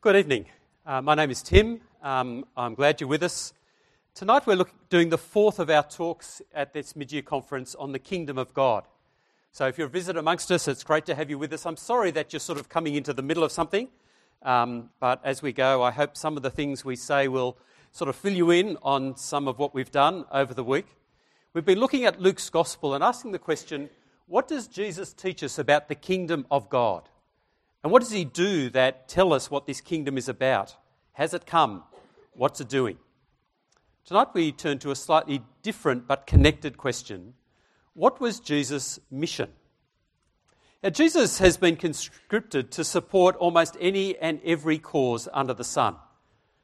Good evening. Uh, my name is Tim. Um, I'm glad you're with us. Tonight we're look, doing the fourth of our talks at this mid year conference on the kingdom of God. So if you're a visitor amongst us, it's great to have you with us. I'm sorry that you're sort of coming into the middle of something, um, but as we go, I hope some of the things we say will sort of fill you in on some of what we've done over the week. We've been looking at Luke's gospel and asking the question what does Jesus teach us about the kingdom of God? And what does he do that tell us what this kingdom is about? Has it come? What's it doing? Tonight we turn to a slightly different but connected question. What was Jesus' mission? Now, Jesus has been conscripted to support almost any and every cause under the sun.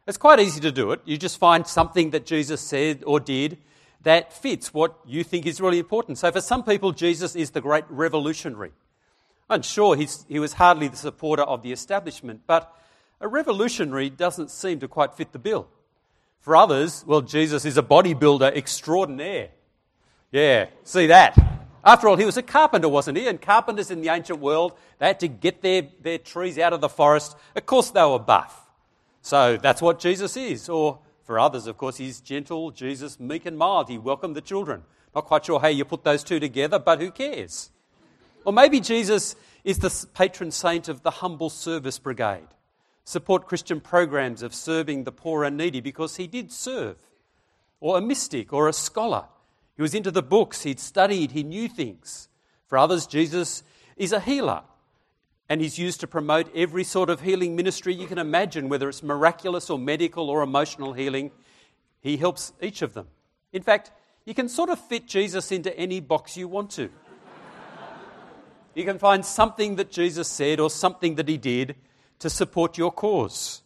It's quite easy to do it. You just find something that Jesus said or did that fits what you think is really important. So, for some people, Jesus is the great revolutionary. And sure, he was hardly the supporter of the establishment, but a revolutionary doesn't seem to quite fit the bill. For others, well, Jesus is a bodybuilder extraordinaire. Yeah, see that. After all, he was a carpenter, wasn't he? And carpenters in the ancient world, they had to get their, their trees out of the forest. Of course, they were buff. So that's what Jesus is. Or for others, of course, he's gentle, Jesus, meek and mild. He welcomed the children. Not quite sure how you put those two together, but who cares? Or maybe Jesus is the patron saint of the humble service brigade. Support Christian programs of serving the poor and needy because he did serve. Or a mystic or a scholar. He was into the books, he'd studied, he knew things. For others, Jesus is a healer. And he's used to promote every sort of healing ministry you can imagine, whether it's miraculous or medical or emotional healing. He helps each of them. In fact, you can sort of fit Jesus into any box you want to. You can find something that Jesus said or something that he did to support your cause.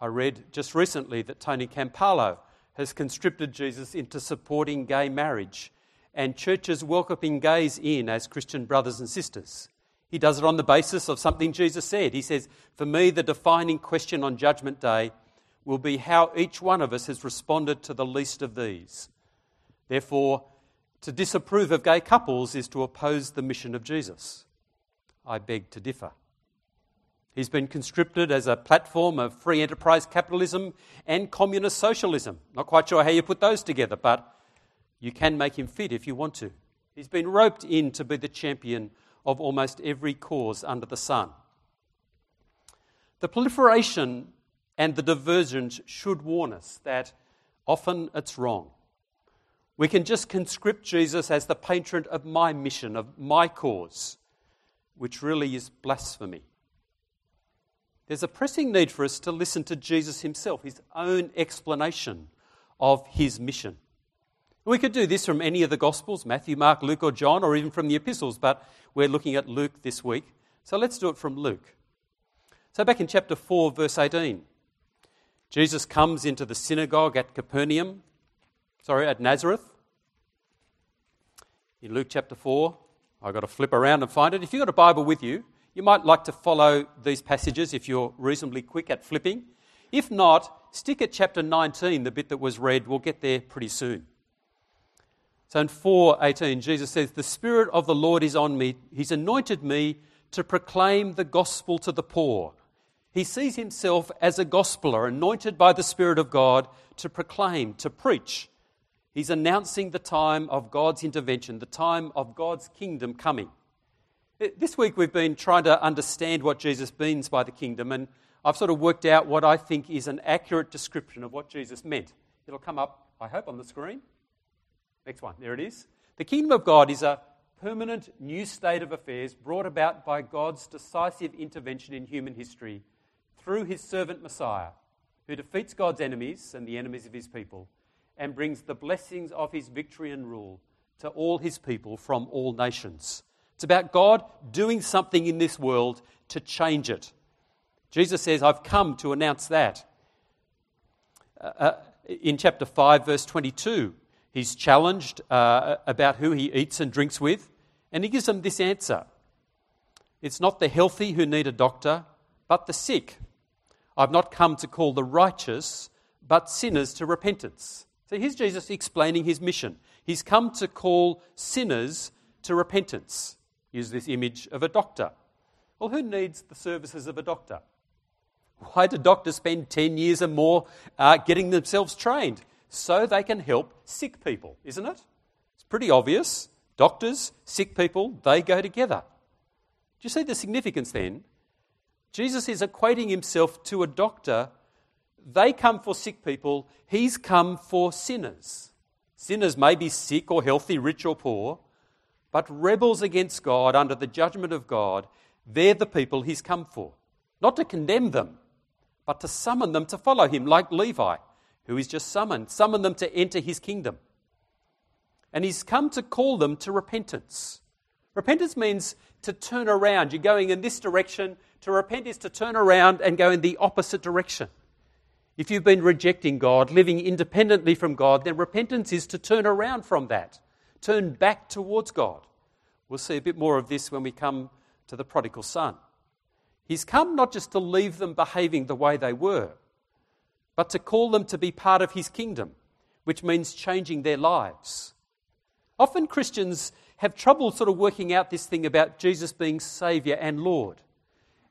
I read just recently that Tony Campolo has conscripted Jesus into supporting gay marriage and churches welcoming gays in as Christian brothers and sisters. He does it on the basis of something Jesus said. He says, For me, the defining question on Judgment Day will be how each one of us has responded to the least of these. Therefore, to disapprove of gay couples is to oppose the mission of Jesus. I beg to differ. He's been conscripted as a platform of free enterprise capitalism and communist socialism. Not quite sure how you put those together, but you can make him fit if you want to. He's been roped in to be the champion of almost every cause under the sun. The proliferation and the divergence should warn us that often it's wrong. We can just conscript Jesus as the patron of my mission, of my cause, which really is blasphemy. There's a pressing need for us to listen to Jesus himself, his own explanation of his mission. We could do this from any of the Gospels Matthew, Mark, Luke, or John, or even from the epistles, but we're looking at Luke this week. So let's do it from Luke. So, back in chapter 4, verse 18, Jesus comes into the synagogue at Capernaum sorry, at Nazareth. In Luke chapter 4, I've got to flip around and find it. If you've got a Bible with you, you might like to follow these passages if you're reasonably quick at flipping. If not, stick at chapter 19, the bit that was read. We'll get there pretty soon. So in 4:18 Jesus says, "The spirit of the Lord is on me. He's anointed me to proclaim the gospel to the poor. He sees himself as a gospeler, anointed by the spirit of God to proclaim, to preach He's announcing the time of God's intervention, the time of God's kingdom coming. This week we've been trying to understand what Jesus means by the kingdom, and I've sort of worked out what I think is an accurate description of what Jesus meant. It'll come up, I hope, on the screen. Next one, there it is. The kingdom of God is a permanent new state of affairs brought about by God's decisive intervention in human history through his servant Messiah, who defeats God's enemies and the enemies of his people and brings the blessings of his victory and rule to all his people from all nations. It's about God doing something in this world to change it. Jesus says, I've come to announce that. Uh, uh in chapter 5, verse 22, he's challenged uh, about who he eats and drinks with, and he gives them this answer It's not the healthy who need a doctor, but the sick. I've not come to call the righteous, but sinners to repentance. So here's Jesus explaining his mission. He's come to call sinners to repentance. Use this image of a doctor. Well, who needs the services of a doctor? Why do doctors spend 10 years or more uh, getting themselves trained? So they can help sick people, isn't it? It's pretty obvious. Doctors, sick people, they go together. Do you see the significance then? Jesus is equating himself to a doctor. They come for sick people, he's come for sinners. Sinners may be sick or healthy, rich or poor, but rebels against God under the judgment of God, they're the people he's come for. Not to condemn them, but to summon them to follow him, like Levi, who is just summoned, summon them to enter his kingdom. And he's come to call them to repentance. Repentance means to turn around. You're going in this direction. To repent is to turn around and go in the opposite direction. If you've been rejecting God, living independently from God, then repentance is to turn around from that, turn back towards God. We'll see a bit more of this when we come to the prodigal son. He's come not just to leave them behaving the way they were, but to call them to be part of his kingdom, which means changing their lives. Often Christians have trouble sort of working out this thing about Jesus being Saviour and Lord.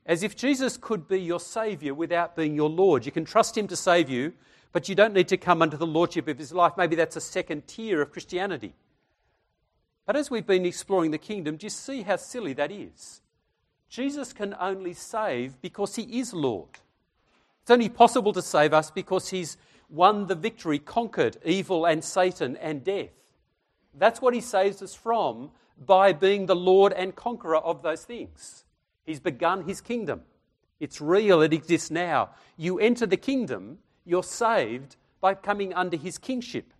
As if Jesus could be your Saviour without being your Lord. You can trust Him to save you, but you don't need to come under the Lordship of His life. Maybe that's a second tier of Christianity. But as we've been exploring the kingdom, do you see how silly that is? Jesus can only save because he is Lord. It's only possible to save us because he's won the victory, conquered evil and Satan and death. That's what he saves us from by being the Lord and conqueror of those things. He's begun his kingdom. It's real, it exists now. You enter the kingdom, you're saved by coming under his kingship.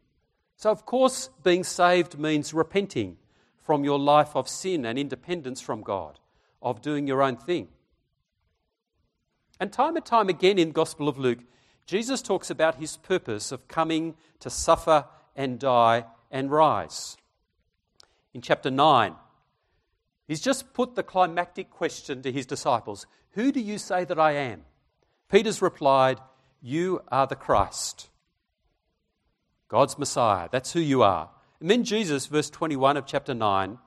So, of course, being saved means repenting from your life of sin and independence from God of doing your own thing. And time and time again in the Gospel of Luke, Jesus talks about his purpose of coming to suffer and die and rise. In chapter 9, he's just put the climactic question to his disciples Who do you say that I am? Peter's replied, You are the Christ, God's Messiah. That's who you are. And then Jesus, verse 21 of chapter 9,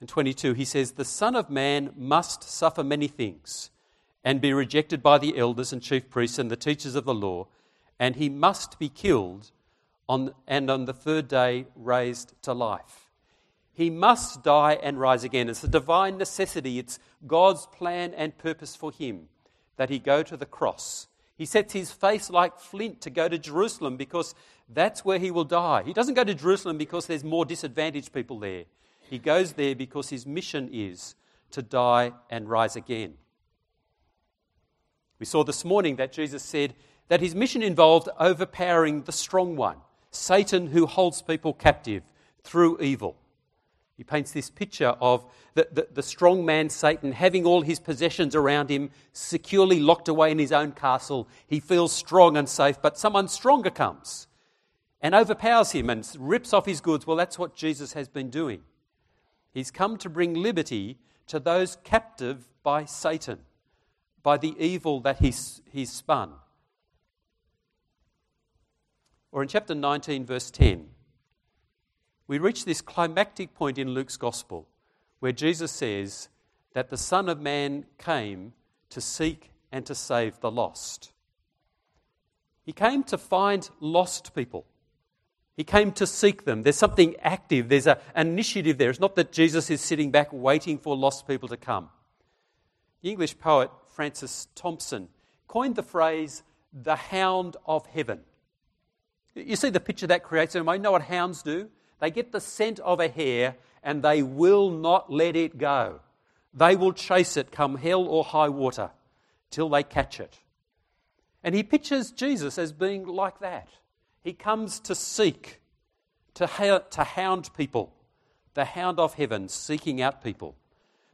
and 22, he says, The Son of Man must suffer many things and be rejected by the elders and chief priests and the teachers of the law, and he must be killed on, and on the third day raised to life. He must die and rise again. It's a divine necessity, it's God's plan and purpose for him that he go to the cross. He sets his face like flint to go to Jerusalem because that's where he will die. He doesn't go to Jerusalem because there's more disadvantaged people there. He goes there because his mission is to die and rise again. We saw this morning that Jesus said that his mission involved overpowering the strong one, Satan, who holds people captive through evil. He paints this picture of the, the, the, strong man Satan having all his possessions around him, securely locked away in his own castle. He feels strong and safe, but someone stronger comes and overpowers him and rips off his goods. Well, that's what Jesus has been doing. He's come to bring liberty to those captive by Satan, by the evil that he's, he's spun. Or in chapter 19, verse 10, we reach this climactic point in Luke's gospel where Jesus says that the Son of Man came to seek and to save the lost. He came to find lost people. He came to seek them. There's something active, there's a, an initiative there. It's not that Jesus is sitting back waiting for lost people to come. The English poet Francis Thompson coined the phrase, the hound of heaven. You see the picture that creates in You know what hounds do? They get the scent of a hare and they will not let it go. They will chase it come hell or high water till they catch it. And he pictures Jesus as being like that. He comes to seek, to, ha- to hound people, the hound of heaven, seeking out people.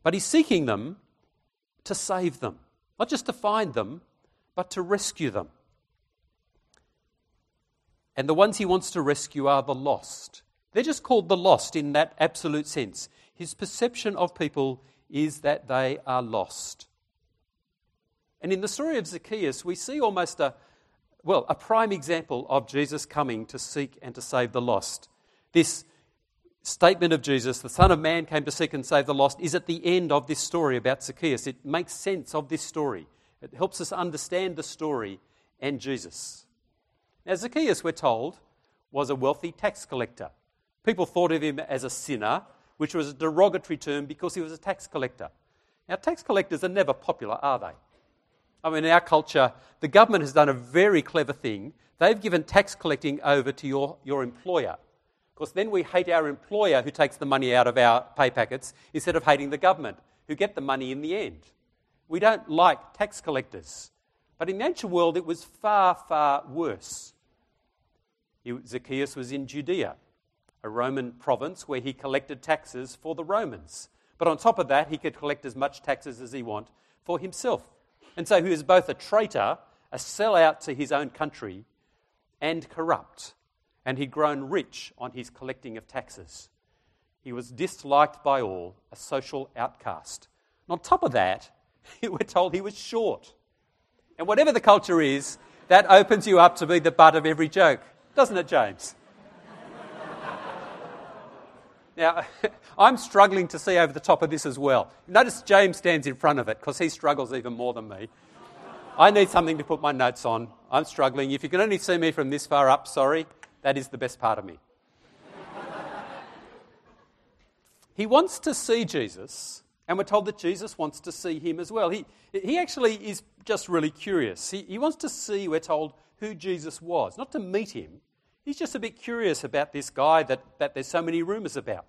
But he's seeking them to save them, not just to find them, but to rescue them. And the ones he wants to rescue are the lost. They're just called the lost in that absolute sense. His perception of people is that they are lost. And in the story of Zacchaeus, we see almost a, well, a prime example of Jesus coming to seek and to save the lost. This statement of Jesus, the Son of Man came to seek and save the lost, is at the end of this story about Zacchaeus. It makes sense of this story. It helps us understand the story and Jesus. Now, Zacchaeus, we're told, was a wealthy tax collector. People thought of him as a sinner, which was a derogatory term because he was a tax collector. Now, tax collectors are never popular, are they? I mean, in our culture, the government has done a very clever thing. They've given tax collecting over to your, your employer. Because then we hate our employer who takes the money out of our pay packets instead of hating the government who get the money in the end. We don't like tax collectors. But in the ancient world, it was far, far worse. Zacchaeus was in Judea, a Roman province where he collected taxes for the Romans. But on top of that, he could collect as much taxes as he wanted for himself. And so he was both a traitor, a sellout to his own country, and corrupt and he'd grown rich on his collecting of taxes. He was disliked by all, a social outcast. And on top of that, we're told he was short. And whatever the culture is, that opens you up to be the butt of every joke, doesn't it, James? Now, I'm struggling to see over the top of this as well. Notice James stands in front of it because he struggles even more than me. I need something to put my notes on. I'm struggling. If you can only see me from this far up, sorry. That is the best part of me. he wants to see Jesus, and we're told that Jesus wants to see him as well. He, he actually is just really curious. He, he wants to see, we're told, who Jesus was, not to meet him. He's just a bit curious about this guy that, that there's so many rumours about.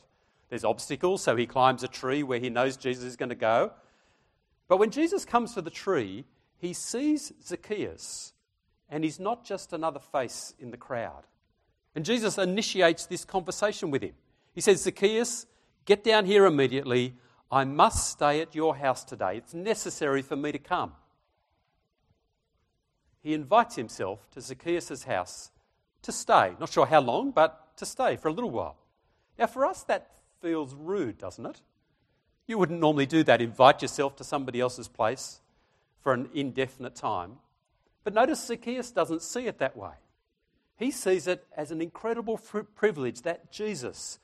There's obstacles, so he climbs a tree where he knows Jesus is going to go. But when Jesus comes to the tree, he sees Zacchaeus, and he's not just another face in the crowd. And Jesus initiates this conversation with him. He says, Zacchaeus, get down here immediately. I must stay at your house today. It's necessary for me to come. He invites himself to Zacchaeus' house to stay. Not sure how long, but to stay for a little while. Now, for us, that feels rude, doesn't it? You wouldn't normally do that, invite yourself to somebody else's place for an indefinite time. But notice Zacchaeus doesn't see it that way. He sees it as an incredible privilege that Jesus,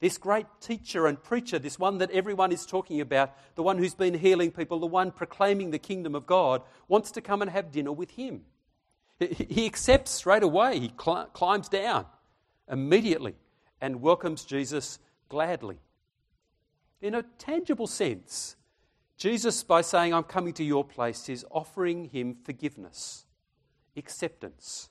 this great teacher and preacher, this one that everyone is talking about, the one who's been healing people, the one proclaiming the kingdom of God, wants to come and have dinner with him. He accepts straight away. He climbs down immediately and welcomes Jesus gladly. In a tangible sense, Jesus, by saying, I'm coming to your place, is offering him forgiveness, acceptance,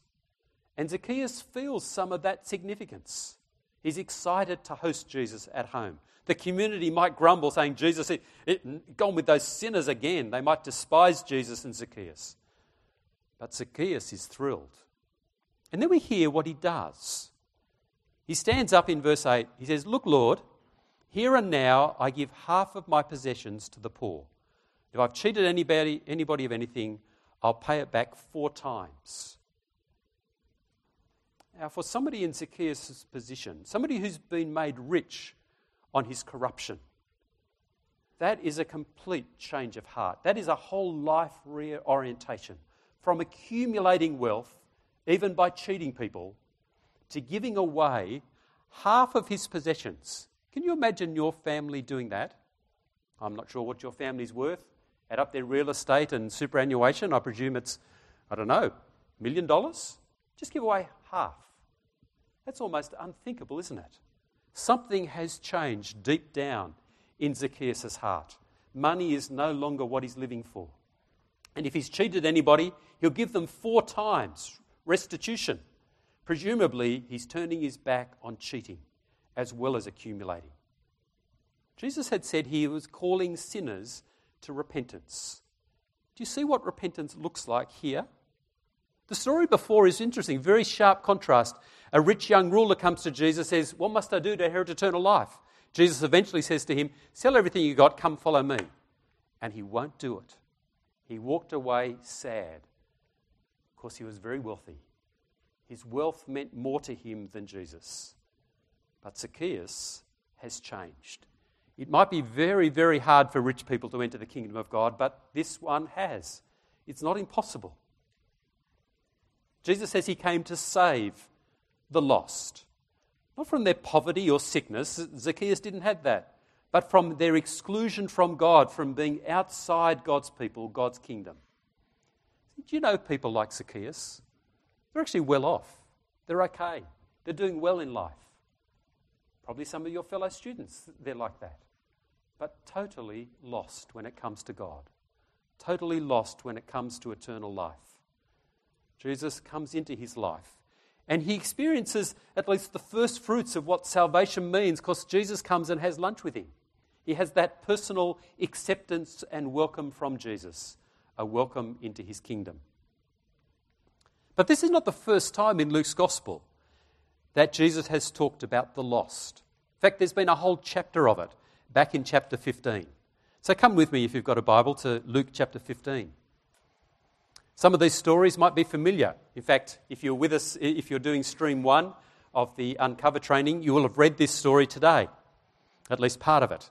and Zacchaeus feels some of that significance. He's excited to host Jesus at home. The community might grumble, saying, Jesus, it, it, gone with those sinners again. They might despise Jesus and Zacchaeus. But Zacchaeus is thrilled. And then we hear what he does. He stands up in verse 8. He says, Look, Lord, here and now I give half of my possessions to the poor. If I've cheated anybody, anybody of anything, I'll pay it back four times. Now, for somebody in Zacchaeus' position, somebody who's been made rich on his corruption, that is a complete change of heart. That is a whole life reorientation from accumulating wealth, even by cheating people, to giving away half of his possessions. Can you imagine your family doing that? I'm not sure what your family's worth. Add up their real estate and superannuation. I presume it's, I don't know, million dollars? Just give away half. That's almost unthinkable, isn't it? Something has changed deep down in Zacchaeus' heart. Money is no longer what he's living for. And if he's cheated anybody, he'll give them four times restitution. Presumably, he's turning his back on cheating as well as accumulating. Jesus had said he was calling sinners to repentance. Do you see what repentance looks like here? The story before is interesting, very sharp contrast. A rich young ruler comes to Jesus says, What must I do to inherit eternal life? Jesus eventually says to him, Sell everything you got, come follow me. And he won't do it. He walked away sad because he was very wealthy. His wealth meant more to him than Jesus. But Zacchaeus has changed. It might be very, very hard for rich people to enter the kingdom of God, but this one has. It's not impossible. Jesus says he came to save the lost. Not from their poverty or sickness, Zacchaeus didn't have that, but from their exclusion from God, from being outside God's people, God's kingdom. Do you know people like Zacchaeus? They're actually well off. They're okay. They're doing well in life. Probably some of your fellow students, they're like that. But totally lost when it comes to God. Totally lost when it comes to eternal life. Jesus comes into his life and he experiences at least the first fruits of what salvation means because Jesus comes and has lunch with him. He has that personal acceptance and welcome from Jesus, a welcome into his kingdom. But this is not the first time in Luke's gospel that Jesus has talked about the lost. In fact, there's been a whole chapter of it back in chapter 15. So come with me if you've got a Bible to Luke chapter 15. Some of these stories might be familiar. In fact, if you're with us, if you're doing stream one of the Uncover training, you will have read this story today, at least part of it.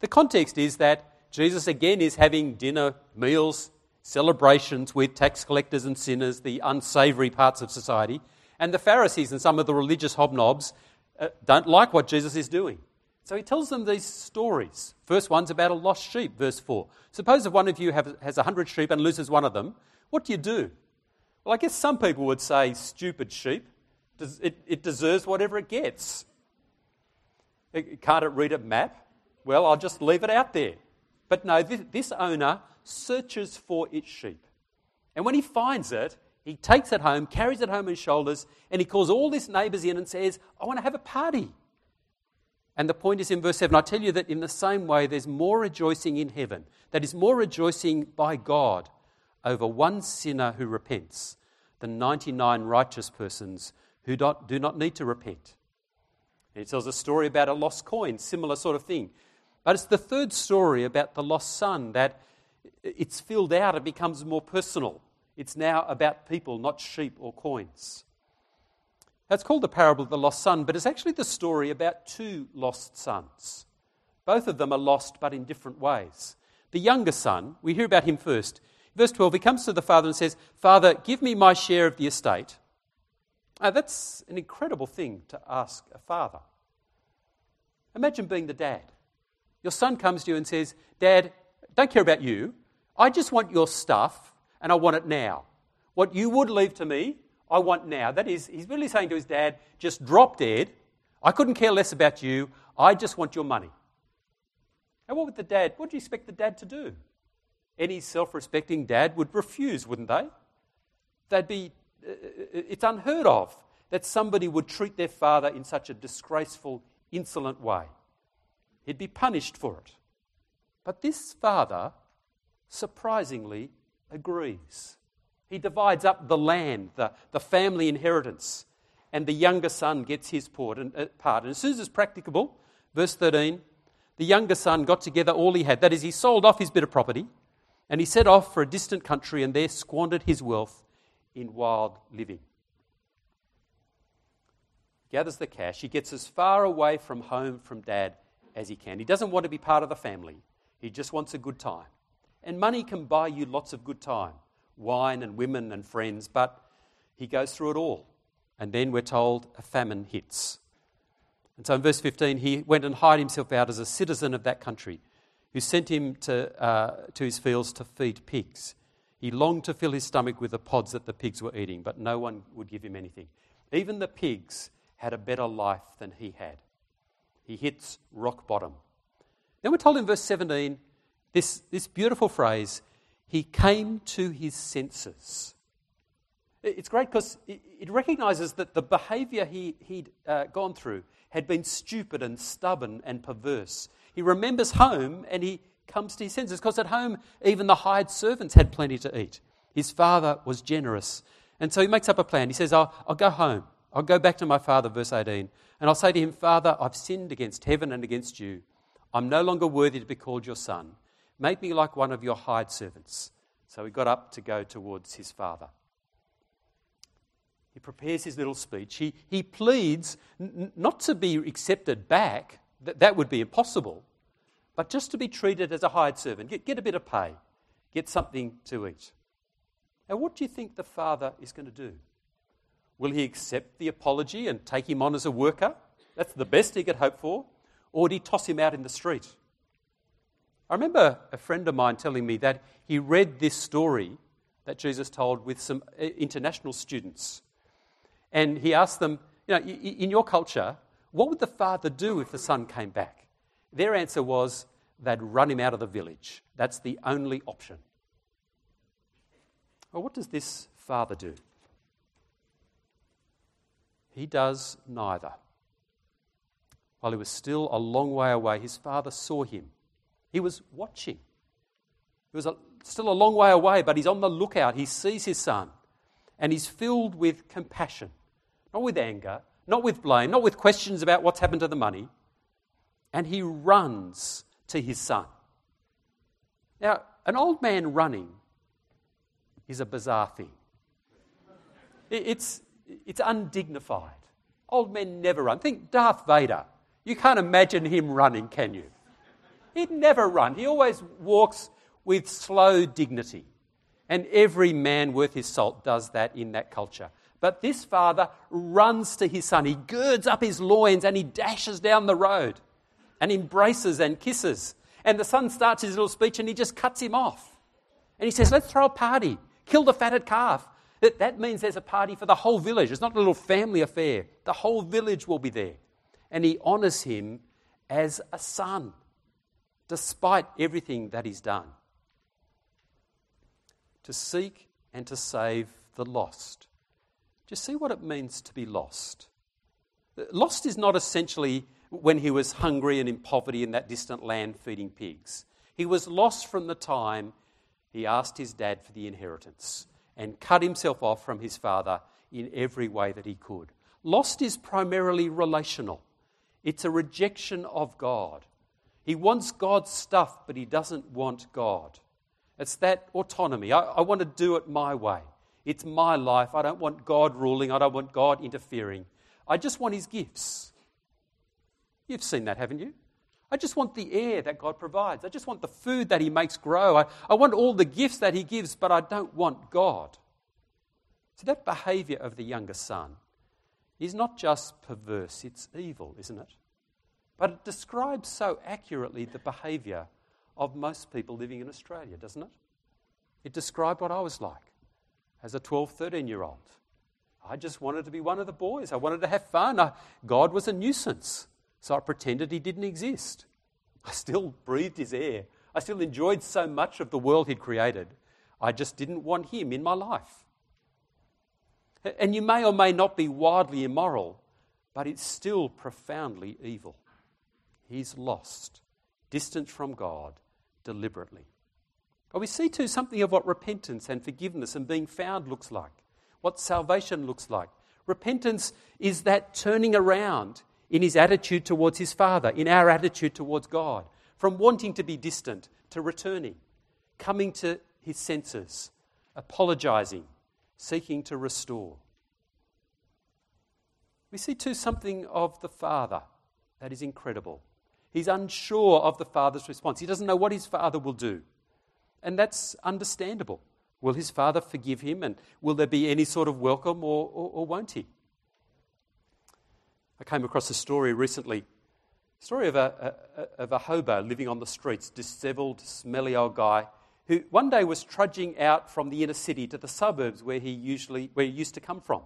The context is that Jesus again is having dinner, meals, celebrations with tax collectors and sinners, the unsavory parts of society. And the Pharisees and some of the religious hobnobs uh, don't like what Jesus is doing. So he tells them these stories. First one's about a lost sheep, verse 4. Suppose if one of you have, has a hundred sheep and loses one of them, what do you do? Well, I guess some people would say, stupid sheep. It, it deserves whatever it gets. Can't it read a map? Well, I'll just leave it out there. But no, this, this owner searches for its sheep. And when he finds it, he takes it home, carries it home on his shoulders, and he calls all his neighbors in and says, I want to have a party. And the point is in verse 7 I tell you that in the same way, there's more rejoicing in heaven, that is, more rejoicing by God over one sinner who repents than 99 righteous persons who do not need to repent. And he tells a story about a lost coin, similar sort of thing. But it's the third story about the lost son that it's filled out, it becomes more personal. It's now about people, not sheep or coins. That's called the parable of the lost son, but it's actually the story about two lost sons. Both of them are lost, but in different ways. The younger son, we hear about him first. Verse 12, he comes to the father and says, Father, give me my share of the estate. Now, that's an incredible thing to ask a father. Imagine being the dad. Your son comes to you and says, Dad, don't care about you. I just want your stuff and I want it now. What you would leave to me, I want now. That is, he's really saying to his dad, just drop dead. I couldn't care less about you. I just want your money. And what would the dad, what do you expect the dad to do? Any self respecting dad would refuse, wouldn't they? They'd be, uh, it's unheard of that somebody would treat their father in such a disgraceful, insolent way. He'd be punished for it. But this father, surprisingly, agrees. He divides up the land, the, the family inheritance, and the younger son gets his part. And, uh, part. and as soon as it's practicable, verse 13, the younger son got together all he had. That is, he sold off his bit of property and he set off for a distant country and there squandered his wealth in wild living. Gathers the cash. He gets as far away from home, from dad, as he can. He doesn't want to be part of the family, he just wants a good time. And money can buy you lots of good time wine and women and friends, but he goes through it all. And then we're told a famine hits. And so in verse 15, he went and hired himself out as a citizen of that country, who sent him to, uh, to his fields to feed pigs. He longed to fill his stomach with the pods that the pigs were eating, but no one would give him anything. Even the pigs had a better life than he had. He hits rock bottom. Then we're told in verse 17 this, this beautiful phrase he came to his senses. It's great because it recognizes that the behavior he, he'd uh, gone through had been stupid and stubborn and perverse. He remembers home and he comes to his senses because at home, even the hired servants had plenty to eat. His father was generous. And so he makes up a plan. He says, I'll, I'll go home. I'll go back to my father, verse 18, and I'll say to him, Father, I've sinned against heaven and against you. I'm no longer worthy to be called your son. Make me like one of your hired servants. So he got up to go towards his father. He prepares his little speech. He, he pleads n- not to be accepted back, that, that would be impossible, but just to be treated as a hired servant. Get, get a bit of pay, get something to eat. Now, what do you think the father is going to do? Will he accept the apology and take him on as a worker? That's the best he could hope for. Or would he toss him out in the street? I remember a friend of mine telling me that he read this story that Jesus told with some uh, international students. And he asked them, you know, in your culture, what would the father do if the son came back? Their answer was they'd run him out of the village. That's the only option. Well, what does this father do? He does neither. While he was still a long way away, his father saw him. He was watching. He was a, still a long way away, but he's on the lookout. He sees his son and he's filled with compassion, not with anger, not with blame, not with questions about what's happened to the money. And he runs to his son. Now, an old man running is a bizarre thing. It's, it's undignified. Old men never run. Think Darth Vader. You can't imagine him running, can you? He'd never run. He always walks with slow dignity. And every man worth his salt does that in that culture. But this father runs to his son. He girds up his loins and he dashes down the road and embraces and kisses. And the son starts his little speech and he just cuts him off. And he says, Let's throw a party. Kill the fatted calf. That, that means there's a party for the whole village. It's not a little family affair. The whole village will be there. And he honours him as a son, despite everything that he's done. To seek and to save the lost. You see what it means to be lost? Lost is not essentially when he was hungry and in poverty in that distant land feeding pigs. He was lost from the time he asked his dad for the inheritance and cut himself off from his father in every way that he could. Lost is primarily relational, it's a rejection of God. He wants God's stuff, but he doesn't want God. It's that autonomy. I, I want to do it my way. It's my life. I don't want God ruling. I don't want God interfering. I just want His gifts. You've seen that, haven't you? I just want the air that God provides. I just want the food that He makes grow. I, I want all the gifts that He gives, but I don't want God. So that behavior of the younger son is not just perverse, it's evil, isn't it? But it describes so accurately the behavior of most people living in Australia, doesn't it? It described what I was like as a 12, 13 year old. I just wanted to be one of the boys. I wanted to have fun. I, God was a nuisance, so I pretended He didn't exist. I still breathed His air. I still enjoyed so much of the world He'd created. I just didn't want Him in my life. And you may or may not be wildly immoral, but it's still profoundly evil. He's lost, distant from God, deliberately. But we see too something of what repentance and forgiveness and being found looks like, what salvation looks like. Repentance is that turning around in his attitude towards his Father, in our attitude towards God, from wanting to be distant to returning, coming to his senses, apologizing, seeking to restore. We see too something of the Father that is incredible. He's unsure of the Father's response. He doesn't know what his Father will do. And that's understandable. Will his father forgive him and will there be any sort of welcome or, or, or won't he? I came across a story recently a story of a, a, of a hobo living on the streets, disheveled, smelly old guy who one day was trudging out from the inner city to the suburbs where he usually where he used to come from.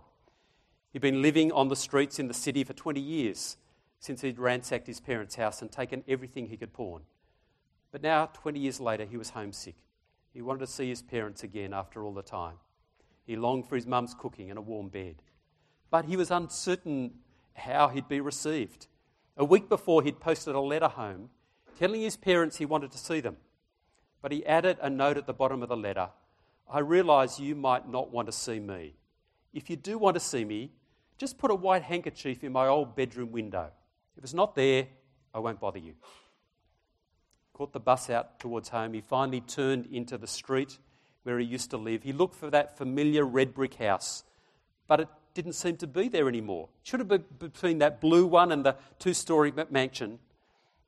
He'd been living on the streets in the city for 20 years since he'd ransacked his parents' house and taken everything he could pawn. But now, 20 years later, he was homesick. He wanted to see his parents again after all the time. He longed for his mum's cooking and a warm bed. But he was uncertain how he'd be received. A week before, he'd posted a letter home telling his parents he wanted to see them. But he added a note at the bottom of the letter I realise you might not want to see me. If you do want to see me, just put a white handkerchief in my old bedroom window. If it's not there, I won't bother you caught the bus out towards home. He finally turned into the street where he used to live. He looked for that familiar red brick house, but it didn't seem to be there anymore. It should have been between that blue one and the two story mansion.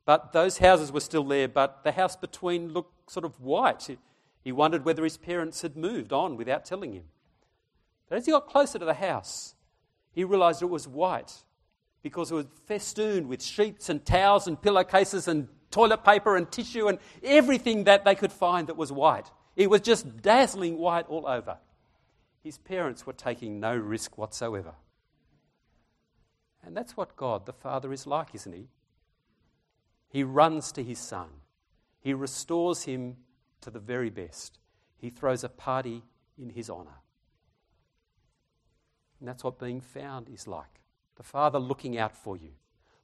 But those houses were still there, but the house between looked sort of white. He wondered whether his parents had moved on without telling him. But as he got closer to the house, he realized it was white because it was festooned with sheets and towels and pillowcases and toilet paper and tissue and everything that they could find that was white. It was just dazzling white all over. His parents were taking no risk whatsoever. And that's what God, the Father, is like, isn't He? He runs to His Son, He restores Him to the very best. He throws a party in His honour. And that's what being found is like. The Father looking out for you,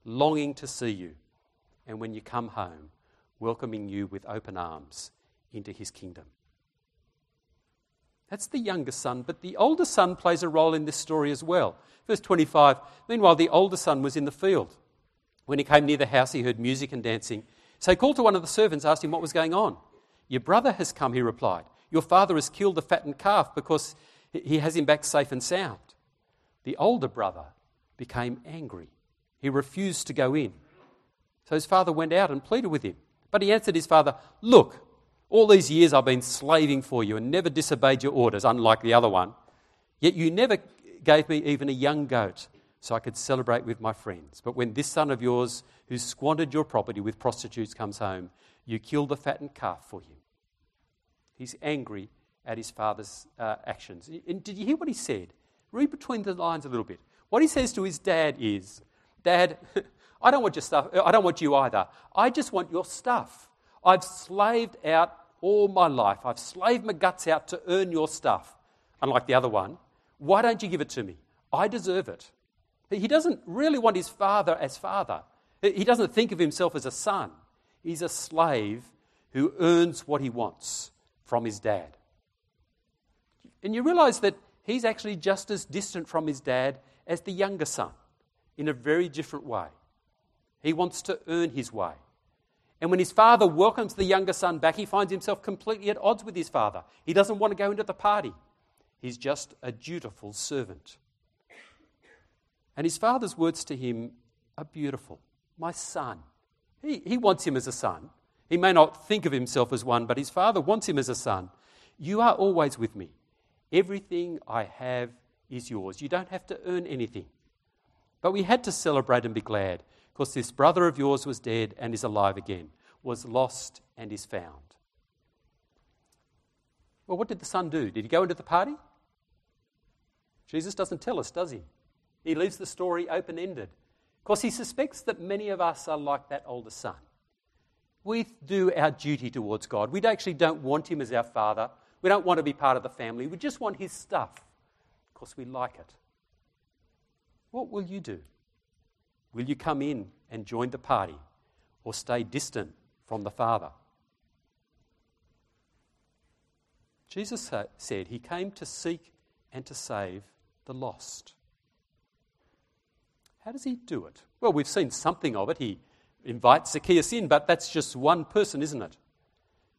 longing to see you, and when you come home, welcoming you with open arms into His kingdom. That's the younger son, but the older son plays a role in this story as well. Verse 25 Meanwhile, the older son was in the field. When he came near the house, he heard music and dancing. So he called to one of the servants, asked him what was going on. Your brother has come, he replied. Your father has killed the fattened calf because he has him back safe and sound. The older brother became angry. He refused to go in. So his father went out and pleaded with him. But he answered his father, Look, all these years I've been slaving for you and never disobeyed your orders, unlike the other one. Yet you never gave me even a young goat so I could celebrate with my friends. But when this son of yours, who squandered your property with prostitutes, comes home, you kill the fattened calf for him. He's angry at his father's uh, actions. And did you hear what he said? Read between the lines a little bit. What he says to his dad is, Dad, I don't want your stuff. I don't want you either. I just want your stuff. I've slaved out all my life. I've slaved my guts out to earn your stuff, unlike the other one. Why don't you give it to me? I deserve it. He doesn't really want his father as father. He doesn't think of himself as a son. He's a slave who earns what he wants from his dad. And you realize that he's actually just as distant from his dad as the younger son in a very different way. He wants to earn his way. And when his father welcomes the younger son back, he finds himself completely at odds with his father. He doesn't want to go into the party. He's just a dutiful servant. And his father's words to him are beautiful. My son. He, he wants him as a son. He may not think of himself as one, but his father wants him as a son. You are always with me. Everything I have is yours. You don't have to earn anything. But we had to celebrate and be glad because this brother of yours was dead and is alive again, was lost and is found. Well, what did the son do? Did he go into the party? Jesus doesn't tell us, does he? He leaves the story open ended because he suspects that many of us are like that older son. We do our duty towards God. We actually don't want him as our father. We don't want to be part of the family. We just want his stuff because we like it. What will you do? Will you come in and join the party or stay distant from the Father? Jesus said he came to seek and to save the lost. How does he do it? Well, we've seen something of it. He invites Zacchaeus in, but that's just one person, isn't it?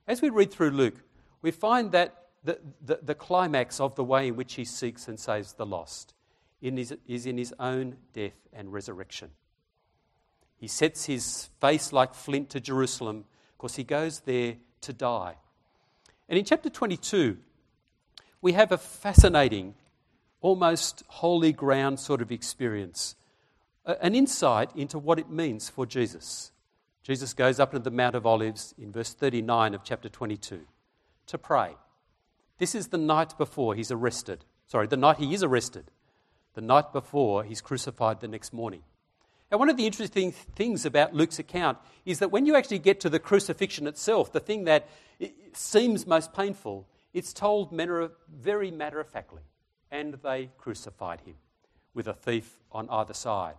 As we read through Luke, we find that the, the, the climax of the way in which he seeks and saves the lost in his, is in his own death and resurrection. He sets his face like flint to Jerusalem because he goes there to die. And in chapter 22, we have a fascinating, almost holy ground sort of experience, an insight into what it means for Jesus. Jesus goes up to the Mount of Olives in verse 39 of chapter 22 to pray. This is the night before he's arrested. Sorry, the night he is arrested. The night before he's crucified the next morning. Now, one of the interesting things about Luke's account is that when you actually get to the crucifixion itself, the thing that seems most painful, it's told very matter of factly. And they crucified him with a thief on either side.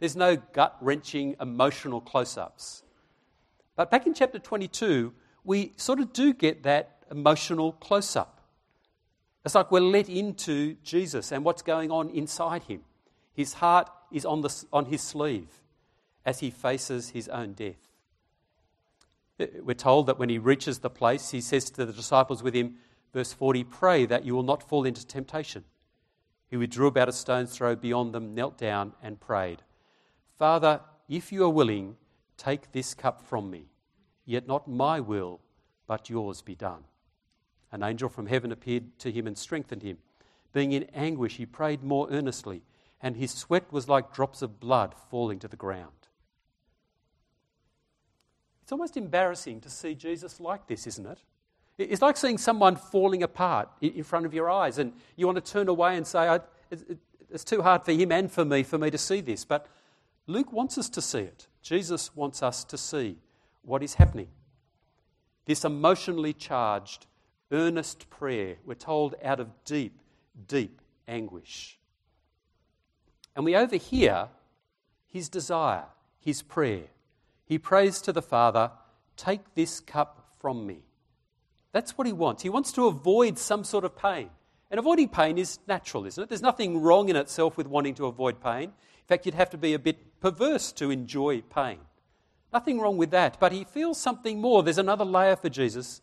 There's no gut wrenching emotional close ups. But back in chapter 22, we sort of do get that emotional close up. It's like we're let into Jesus and what's going on inside him. His heart is on, the, on his sleeve as he faces his own death. Eh, we're told that when he reaches the place, he says to the disciples with him, verse 40, Pray that you will not fall into temptation. He withdrew about a stone's throw beyond them, knelt down, and prayed, Father, if you are willing, take this cup from me, yet not my will, but yours be done. An angel from heaven appeared to him and strengthened him. Being in anguish, he prayed more earnestly and his sweat was like drops of blood falling to the ground. It's almost embarrassing to see Jesus like this, isn't it? It's like seeing someone falling apart in front of your eyes, and you want to turn away and say, It's too hard for him and for me for me to see this. But Luke wants us to see it. Jesus wants us to see what is happening. This emotionally charged, earnest prayer, we're told, out of deep, deep anguish. And we overhear his desire, his prayer. He prays to the Father, Take this cup from me. That's what he wants. He wants to avoid some sort of pain. And avoiding pain is natural, isn't it? There's nothing wrong in itself with wanting to avoid pain. In fact, you'd have to be a bit perverse to enjoy pain. Nothing wrong with that. But he feels something more. There's another layer for Jesus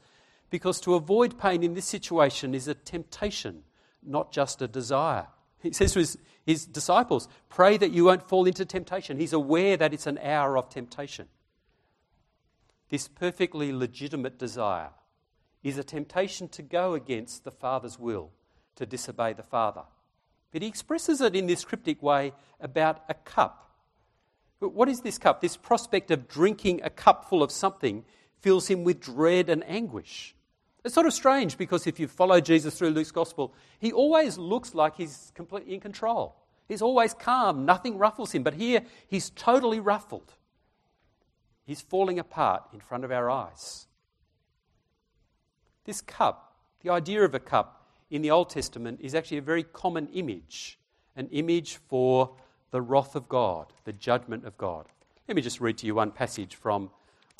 because to avoid pain in this situation is a temptation, not just a desire. He says to his, his disciples, Pray that you won't fall into temptation. He's aware that it's an hour of temptation. This perfectly legitimate desire is a temptation to go against the Father's will, to disobey the Father. But he expresses it in this cryptic way about a cup. But what is this cup? This prospect of drinking a cup full of something fills him with dread and anguish. It's sort of strange because if you follow Jesus through Luke's gospel, he always looks like he's completely in control. He's always calm, nothing ruffles him. But here, he's totally ruffled. He's falling apart in front of our eyes. This cup, the idea of a cup in the Old Testament is actually a very common image, an image for the wrath of God, the judgment of God. Let me just read to you one passage from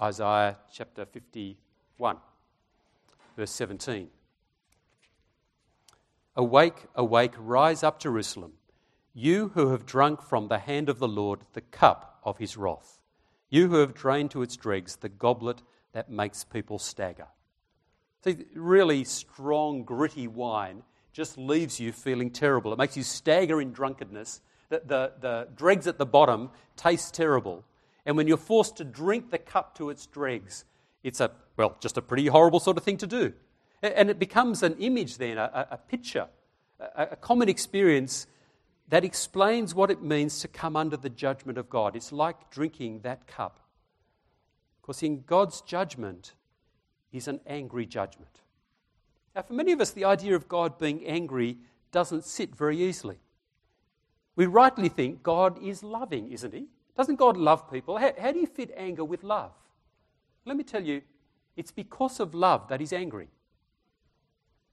Isaiah chapter 51, verse 17. Awake, awake, rise up, Jerusalem, you who have drunk from the hand of the Lord the cup of his wrath, you who have drained to its dregs the goblet that makes people stagger. See, really strong, gritty wine just leaves you feeling terrible. It makes you stagger in drunkenness. The, the, the dregs at the bottom taste terrible. And when you're forced to drink the cup to its dregs, it's a, well, just a pretty horrible sort of thing to do. And it becomes an image then, a, a picture, a, a common experience that explains what it means to come under the judgment of God. It's like drinking that cup. Because in God's judgment, is an angry judgment. Now, for many of us, the idea of God being angry doesn't sit very easily. We rightly think God is loving, isn't He? Doesn't God love people? How, how do you fit anger with love? Let me tell you, it's because of love that He's angry.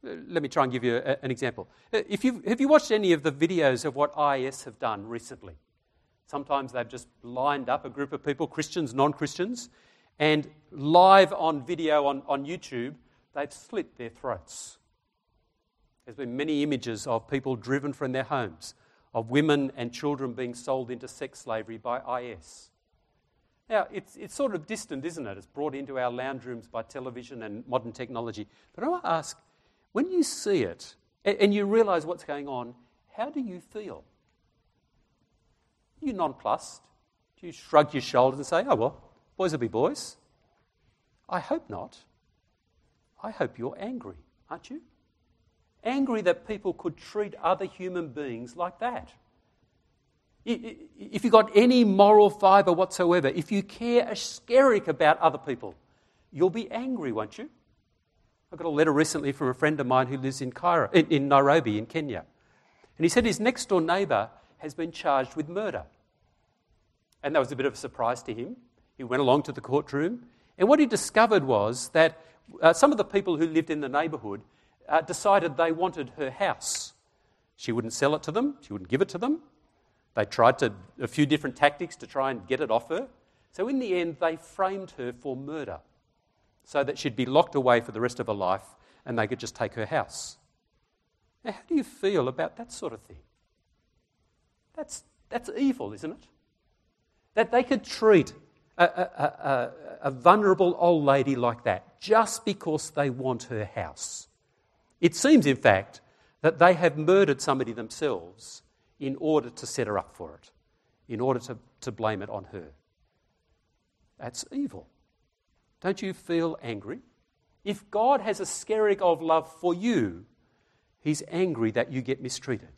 Uh, let me try and give you a, an example. Uh, if you've, have you watched any of the videos of what IS have done recently? Sometimes they've just lined up a group of people, Christians, non Christians, and live on video on, on YouTube, they've slit their throats. There's been many images of people driven from their homes, of women and children being sold into sex slavery by IS. Now, it's, it's sort of distant, isn't it? It's brought into our lounge rooms by television and modern technology. But I want to ask when you see it and, and you realize what's going on, how do you feel? Are you nonplussed? Do you shrug your shoulders and say, oh, well, Boys will be boys. I hope not. I hope you're angry, aren't you? Angry that people could treat other human beings like that. If you've got any moral fibre whatsoever, if you care a skerrick about other people, you'll be angry, won't you? I got a letter recently from a friend of mine who lives in, Cairo, in Nairobi, in Kenya. And he said his next door neighbour has been charged with murder. And that was a bit of a surprise to him. He went along to the courtroom, and what he discovered was that uh, some of the people who lived in the neighbourhood uh, decided they wanted her house. She wouldn't sell it to them, she wouldn't give it to them. They tried to, a few different tactics to try and get it off her. So, in the end, they framed her for murder so that she'd be locked away for the rest of her life and they could just take her house. Now, how do you feel about that sort of thing? That's, that's evil, isn't it? That they could treat a, a, a, a vulnerable old lady like that just because they want her house. It seems, in fact, that they have murdered somebody themselves in order to set her up for it, in order to, to blame it on her. That's evil. Don't you feel angry? If God has a skerrick of love for you, He's angry that you get mistreated.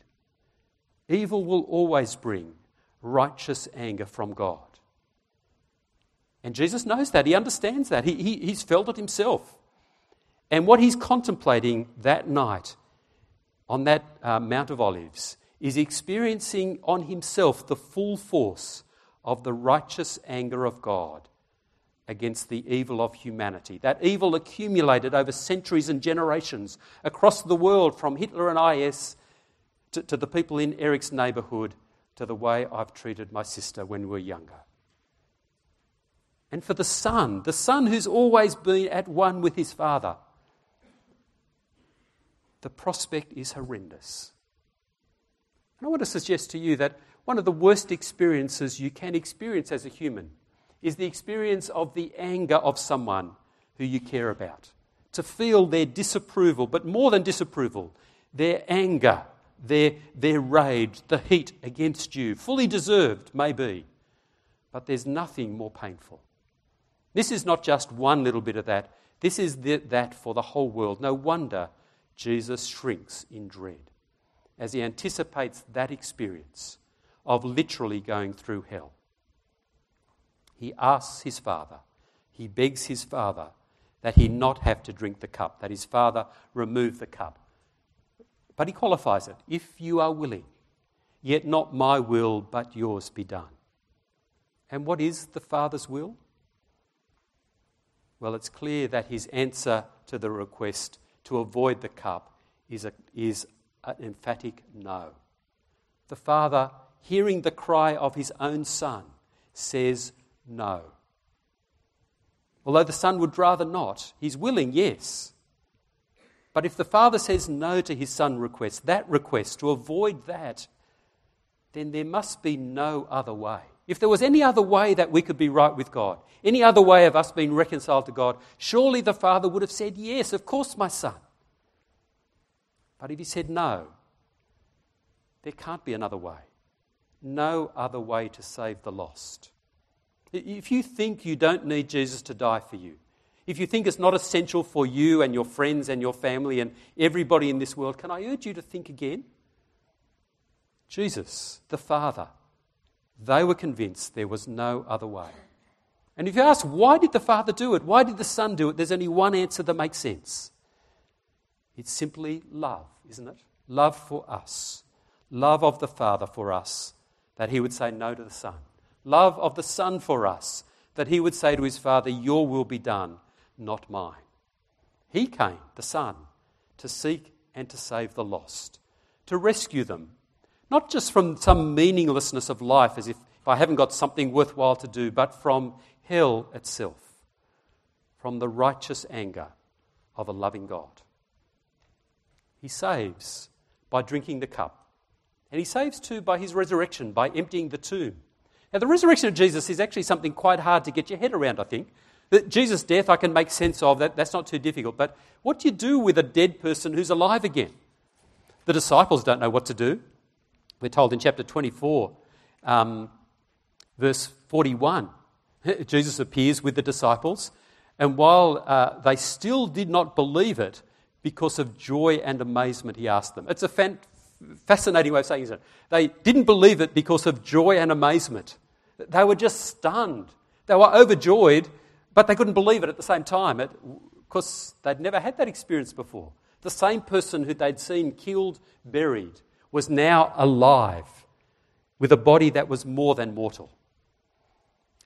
Evil will always bring righteous anger from God. And Jesus knows that. He understands that. He, he, he's felt it himself. And what he's contemplating that night on that uh, Mount of Olives is experiencing on himself the full force of the righteous anger of God against the evil of humanity. That evil accumulated over centuries and generations across the world, from Hitler and IS to, to the people in Eric's neighbourhood to the way I've treated my sister when we were younger. And for the son, the son who's always been at one with his father, the prospect is horrendous. And I want to suggest to you that one of the worst experiences you can experience as a human is the experience of the anger of someone who you care about. To feel their disapproval, but more than disapproval, their anger, their, their rage, the heat against you, fully deserved, maybe. But there's nothing more painful. This is not just one little bit of that, this is the, that for the whole world. No wonder Jesus shrinks in dread as he anticipates that experience of literally going through hell. He asks his father, he begs his father that he not have to drink the cup, that his father remove the cup. But he qualifies it if you are willing, yet not my will, but yours be done. And what is the Father's will? Well, it's clear that his answer to the request to avoid the cup is, a, is an emphatic no. The Father, hearing the cry of his own Son, says no. Although the Son would rather not, he's willing, yes. But if the Father says no to his Son request, that request, to avoid that, then there must be no other way. If there was any other way that we could be right with God, any other way of us being reconciled to God, surely the Father would have said, Yes, of course, my Son. But if he said no, there can't be another way. No other way to save the lost. If you think you don't need Jesus to die for you, if you think it's not essential for you and your friends and your family and everybody in this world, can I urge you to think again? Jesus, the Father, they were convinced there was no other way. And if you ask, why did the Father do it? Why did the Son do it? There's only one answer that makes sense. It's simply love, isn't it? Love for us. Love of the Father for us, that He would say no to the Son. Love of the Son for us, that He would say to His Father, Your will be done, not mine. He came, the Son, to seek and to save the lost, to rescue them, not just from some meaninglessness of life, as if, if I haven't got something worthwhile to do, but from hell itself, from the righteous anger of a loving God. He saves by drinking the cup. And he saves too by his resurrection, by emptying the tomb. Now, the resurrection of Jesus is actually something quite hard to get your head around, I think. That Jesus' death I can make sense of, that, that's not too difficult. But what do you do with a dead person who's alive again? The disciples don't know what to do. We're told in chapter 24, um, verse 41, Jesus appears with the disciples, and while uh, they still did not believe it, because of joy and amazement, he asked them. It's a fan- fascinating way of saying it. They didn't believe it because of joy and amazement. They were just stunned. They were overjoyed, but they couldn't believe it at the same time because they'd never had that experience before. The same person who they'd seen killed, buried, was now alive with a body that was more than mortal.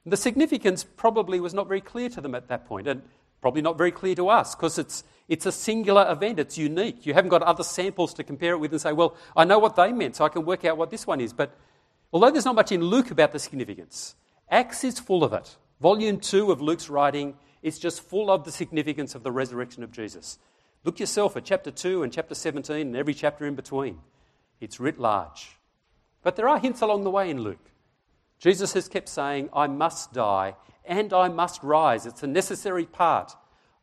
The significance probably was not very clear to them at that point, and probably not very clear to us because it's it's a singular event, it's unique. You haven't got other samples to compare it with and say, well, I know what they meant, so I can work out what this one is. But although there's not much in Luke about the significance, Acts is full of it. Volume 2 of Luke's writing is just full of the significance of the resurrection of Jesus. Look yourself at chapter 2 and chapter 17 and every chapter in between. It's writ large. But there are hints along the way in Luke. Jesus has kept saying, I must die and I must rise. It's a necessary part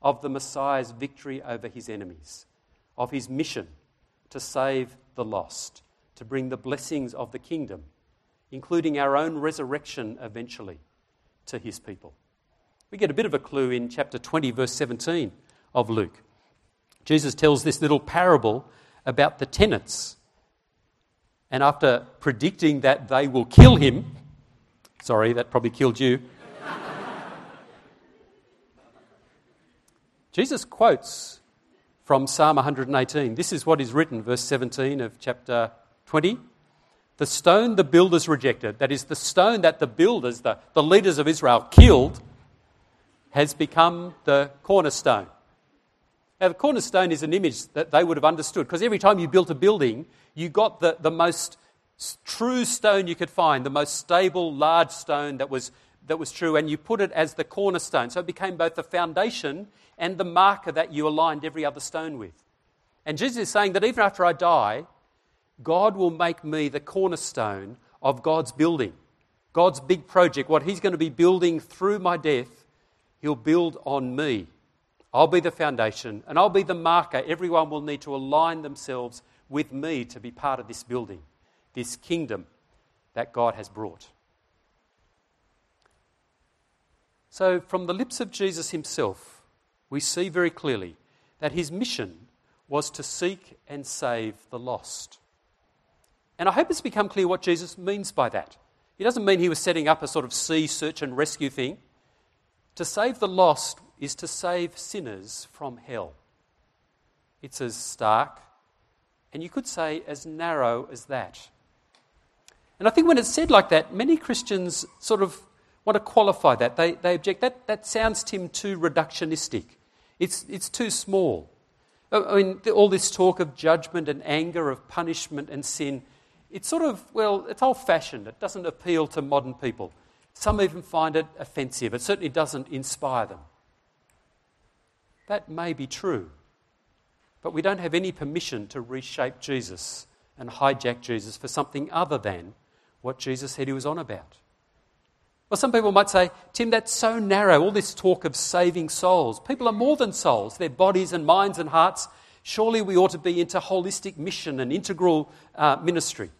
of the Messiah's victory over his enemies, of his mission to save the lost, to bring the blessings of the kingdom, including our own resurrection eventually, to his people. We get a bit of a clue in chapter 20, verse 17 of Luke. Jesus tells this little parable about the tenants. And after predicting that they will kill him, sorry, that probably killed you. Jesus quotes from Psalm 118. This is what is written, verse 17 of chapter 20. The stone the builders rejected, that is, the stone that the builders, the, the leaders of Israel, killed, has become the cornerstone. Now, the cornerstone is an image that they would have understood because every time you built a building, you got the, the most true stone you could find, the most stable, large stone that was, that was true, and you put it as the cornerstone. So it became both the foundation and the marker that you aligned every other stone with. And Jesus is saying that even after I die, God will make me the cornerstone of God's building, God's big project, what He's going to be building through my death, He'll build on me. I'll be the foundation and I'll be the marker. Everyone will need to align themselves with me to be part of this building, this kingdom that God has brought. So, from the lips of Jesus himself, we see very clearly that his mission was to seek and save the lost. And I hope it's become clear what Jesus means by that. He doesn't mean he was setting up a sort of sea search and rescue thing. To save the lost is to save sinners from hell. It's as stark, and you could say as narrow as that. And I think when it's said like that, many Christians sort of want to qualify that. They, they object. That, that sounds, Tim, too reductionistic. It's, it's too small. I mean, all this talk of judgment and anger, of punishment and sin, it's sort of, well, it's old fashioned. It doesn't appeal to modern people. Some even find it offensive. It certainly doesn't inspire them. That may be true. But we don't have any permission to reshape Jesus and hijack Jesus for something other than what Jesus said he was on about. Well, some people might say, Tim, that's so narrow, all this talk of saving souls. People are more than souls, their bodies and minds and hearts. Surely we ought to be into holistic mission and integral uh, ministry.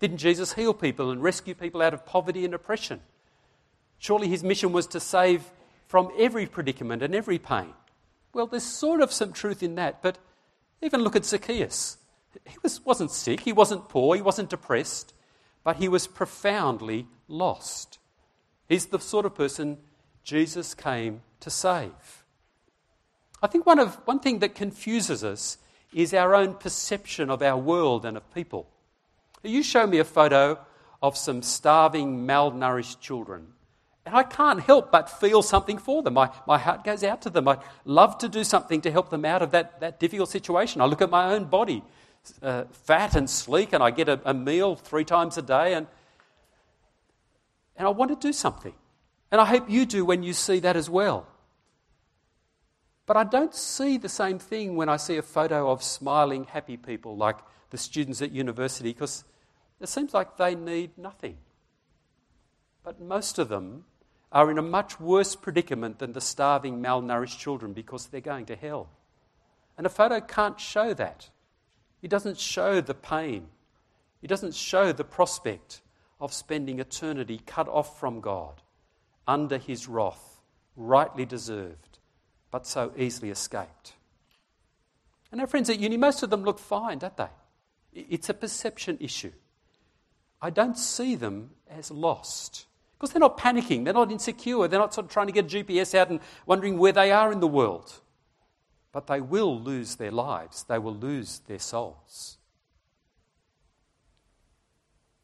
Didn't Jesus heal people and rescue people out of poverty and oppression? Surely his mission was to save from every predicament and every pain. Well, there's sort of some truth in that, but even look at Zacchaeus. He was, wasn't sick, he wasn't poor, he wasn't depressed, but he was profoundly lost. He's the sort of person Jesus came to save. I think one, of, one thing that confuses us is our own perception of our world and of people. You show me a photo of some starving, malnourished children, and I can't help but feel something for them. My, my heart goes out to them. I love to do something to help them out of that, that difficult situation. I look at my own body, uh, fat and sleek, and I get a, a meal three times a day, and, and I want to do something. And I hope you do when you see that as well. But I don't see the same thing when I see a photo of smiling, happy people like the students at university, because it seems like they need nothing. But most of them are in a much worse predicament than the starving, malnourished children because they're going to hell. And a photo can't show that. It doesn't show the pain, it doesn't show the prospect of spending eternity cut off from God, under his wrath, rightly deserved, but so easily escaped. And our friends at uni, most of them look fine, don't they? It's a perception issue. I don't see them as lost. Because they're not panicking, they're not insecure, they're not sort of trying to get GPS out and wondering where they are in the world. But they will lose their lives, they will lose their souls.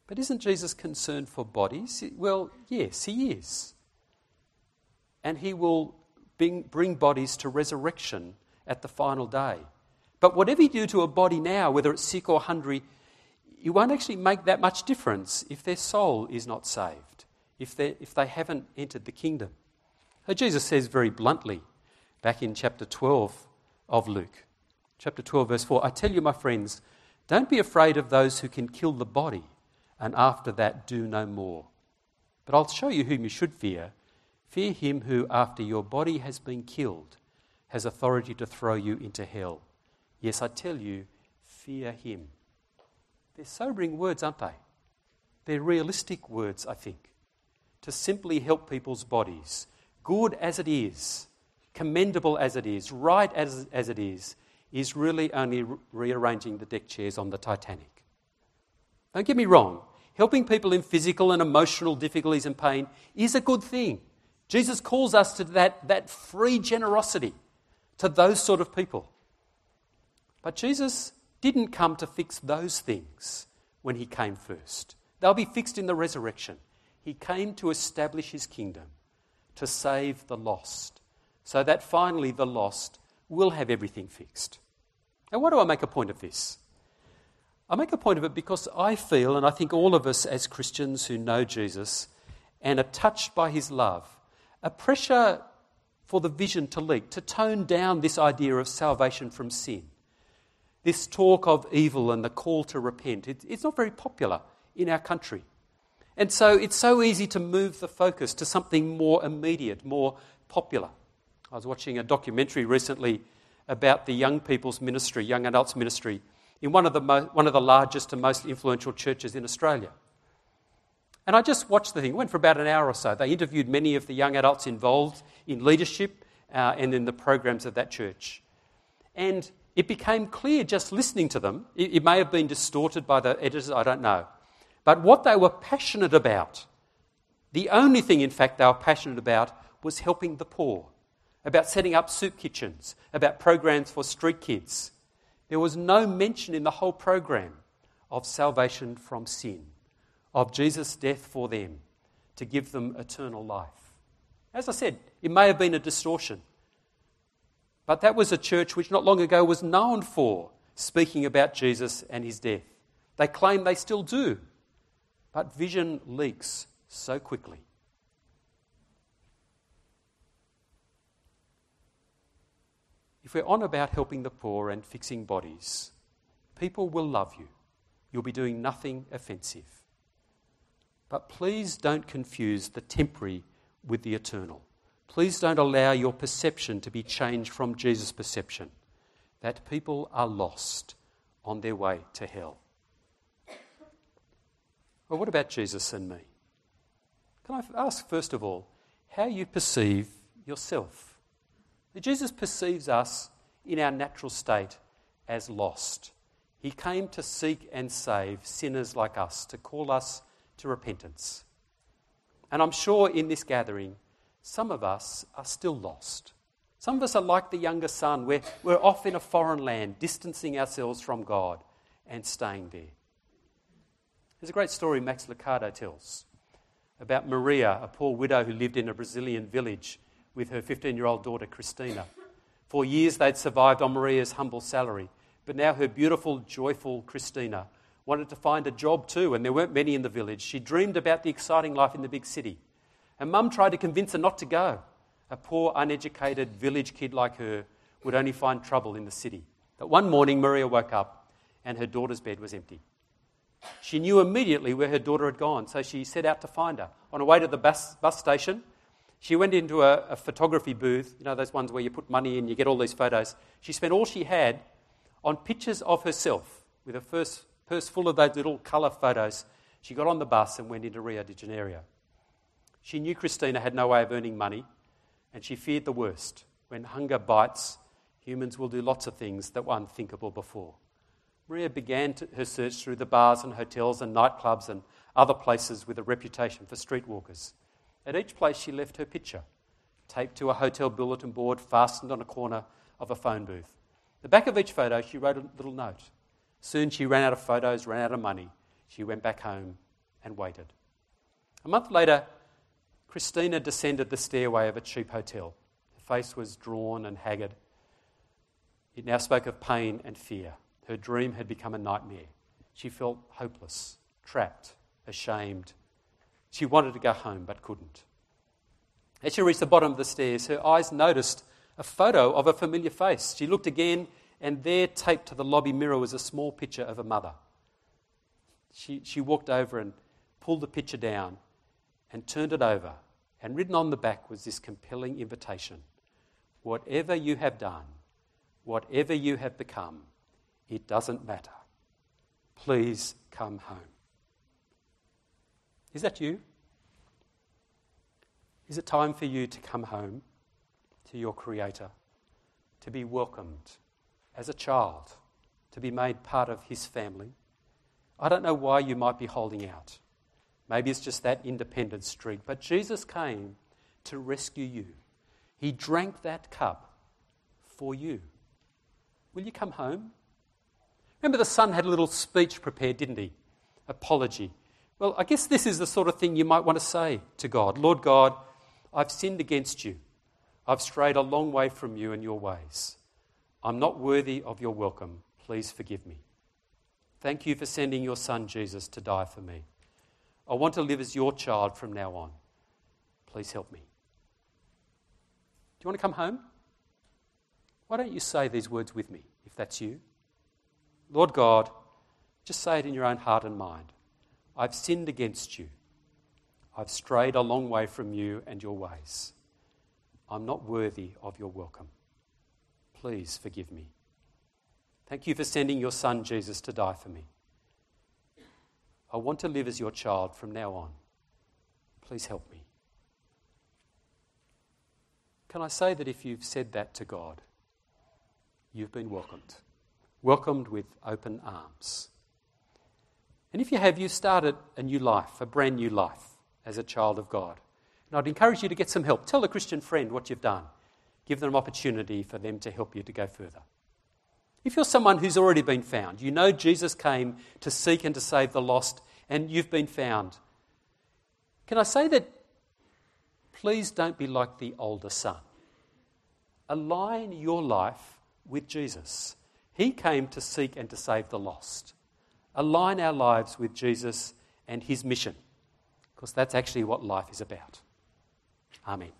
But isn't Jesus concerned for bodies? Well, yes, he is. And he will bring, bodies to resurrection at the final day. But whatever you do to a body now, whether it's sick or hungry, you won't actually make that much difference if their soul is not saved if, if they haven't entered the kingdom. So Jesus says very bluntly back in chapter 12 of Luke, chapter 12, verse 4 I tell you, my friends, don't be afraid of those who can kill the body, and after that do no more. But I'll show you whom you should fear. Fear him who, after your body has been killed, has authority to throw you into hell. Yes, I tell you, fear him. They're sobering words, aren't they? They're realistic words, I think to simply help people's bodies, good as it is, commendable as it is, right as, as it is, is really only re- rearranging the deck chairs on the Titanic. Don't get me wrong, helping people in physical and emotional difficulties and pain is a good thing. Jesus calls us to that, that free generosity, to those sort of people. But Jesus didn't come to fix those things when he came first. They'll be fixed in the resurrection. He came to establish his kingdom, to save the lost, so that finally the lost will have everything fixed. And why do I make a point of this? I make a point of it because I feel, and I think all of us as Christians who know Jesus and are touched by his love, a pressure for the vision to leak, to tone down this idea of salvation from sin. This talk of evil and the call to repent, it, it's not very popular in our country. And so it's so easy to move the focus to something more immediate, more popular. I was watching a documentary recently about the young people's ministry, young adults ministry, in one of the, mo- one of the largest and most influential churches in Australia. And I just watched the thing. It went for about an hour or so. They interviewed many of the young adults involved in leadership uh, and in the programs of that church. And it became clear just listening to them. It, it may have been distorted by the editors, I don't know. But what they were passionate about, the only thing, in fact, they were passionate about was helping the poor, about setting up soup kitchens, about programs for street kids. There was no mention in the whole program of salvation from sin of Jesus' death for them to give them eternal life. As I said, it may have been a distortion, but that was a church which not long ago was known for speaking about Jesus and his death. They claim they still do, but vision leaks so quickly. If we're on about helping the poor and fixing bodies, people will love you. You'll be doing nothing offensive. But please don't confuse the temporary with the eternal. Please don't allow your perception to be changed from Jesus' perception that people are lost on their way to hell. Well, what about Jesus and me? Can I ask, first of all, how you perceive yourself? Jesus perceives us in our natural state as lost. He came to seek and save sinners like us, to call us to repentance. And I'm sure in this gathering, some of us are still lost. Some of us are like the younger son, where we're off in a foreign land, distancing ourselves from God and staying there. There's a great story Max Lucado tells about Maria, a poor widow who lived in a Brazilian village with her 15 year old daughter Christina. For years they'd survived on Maria's humble salary, but now her beautiful, joyful Christina wanted to find a job too, and there weren't many in the village. She dreamed about the exciting life in the big city. And mum tried to convince her not to go. A poor, uneducated village kid like her would only find trouble in the city. But one morning, Maria woke up and her daughter's bed was empty. She knew immediately where her daughter had gone, so she set out to find her. On her way to the bus, bus station, she went into a, a photography booth, you know, those ones where you put money in, you get all these photos. She spent all she had on pictures of herself with a first purse full of those little colour photos, she got on the bus and went into Rio de Janeiro. She knew Christina had no way of earning money, and she feared the worst. When hunger bites, humans will do lots of things that were unthinkable before. Maria began to, her search through the bars and hotels and nightclubs and other places with a reputation for streetwalkers. At each place, she left her picture, taped to a hotel bulletin board fastened on a corner of a phone booth. The back of each photo, she wrote a little note Soon she ran out of photos, ran out of money. She went back home and waited. A month later, Christina descended the stairway of a cheap hotel. Her face was drawn and haggard. It now spoke of pain and fear. Her dream had become a nightmare. She felt hopeless, trapped, ashamed. She wanted to go home but couldn't. As she reached the bottom of the stairs, her eyes noticed a photo of a familiar face. She looked again and there, taped to the lobby mirror, was a small picture of a mother. She, she walked over and pulled the picture down and turned it over, and written on the back was this compelling invitation Whatever you have done, whatever you have become, it doesn't matter. Please come home. Is that you? Is it time for you to come home to your Creator, to be welcomed? as a child to be made part of his family. I don't know why you might be holding out. Maybe it's just that independent streak. But Jesus came to rescue you. He drank that cup for you. Will you come home? Remember, the son had a little speech prepared, didn't he? Apology. Well, I guess this is the sort of thing you might want to say to God Lord God, I've sinned against you. I've strayed a long way from you and your ways. I'm not worthy of your welcome. Please forgive me. Thank you for sending your son Jesus to die for me. I want to live as your child from now on. Please help me. Do you want to come home? Why don't you say these words with me, if that's you? Lord God, just say it in your own heart and mind. I've sinned against you. I've strayed a long way from you and your ways. I'm not worthy of your welcome. Please forgive me. Thank you for sending your son Jesus to die for me. I want to live as your child from now on. Please help me. Can I say that if you've said that to God, you've been welcomed? Welcomed with open arms. And if you have, you've started a new life, a brand new life as a child of God. And I'd encourage you to get some help. Tell a Christian friend what you've done. Give them opportunity for them to help you to go further. If you're someone who's already been found, you know Jesus came to seek and to save the lost, and you've been found, can I say that please don't be like the older son? Align your life with Jesus. He came to seek and to save the lost. Align our lives with Jesus and his mission, because that's actually what life is about. Amen.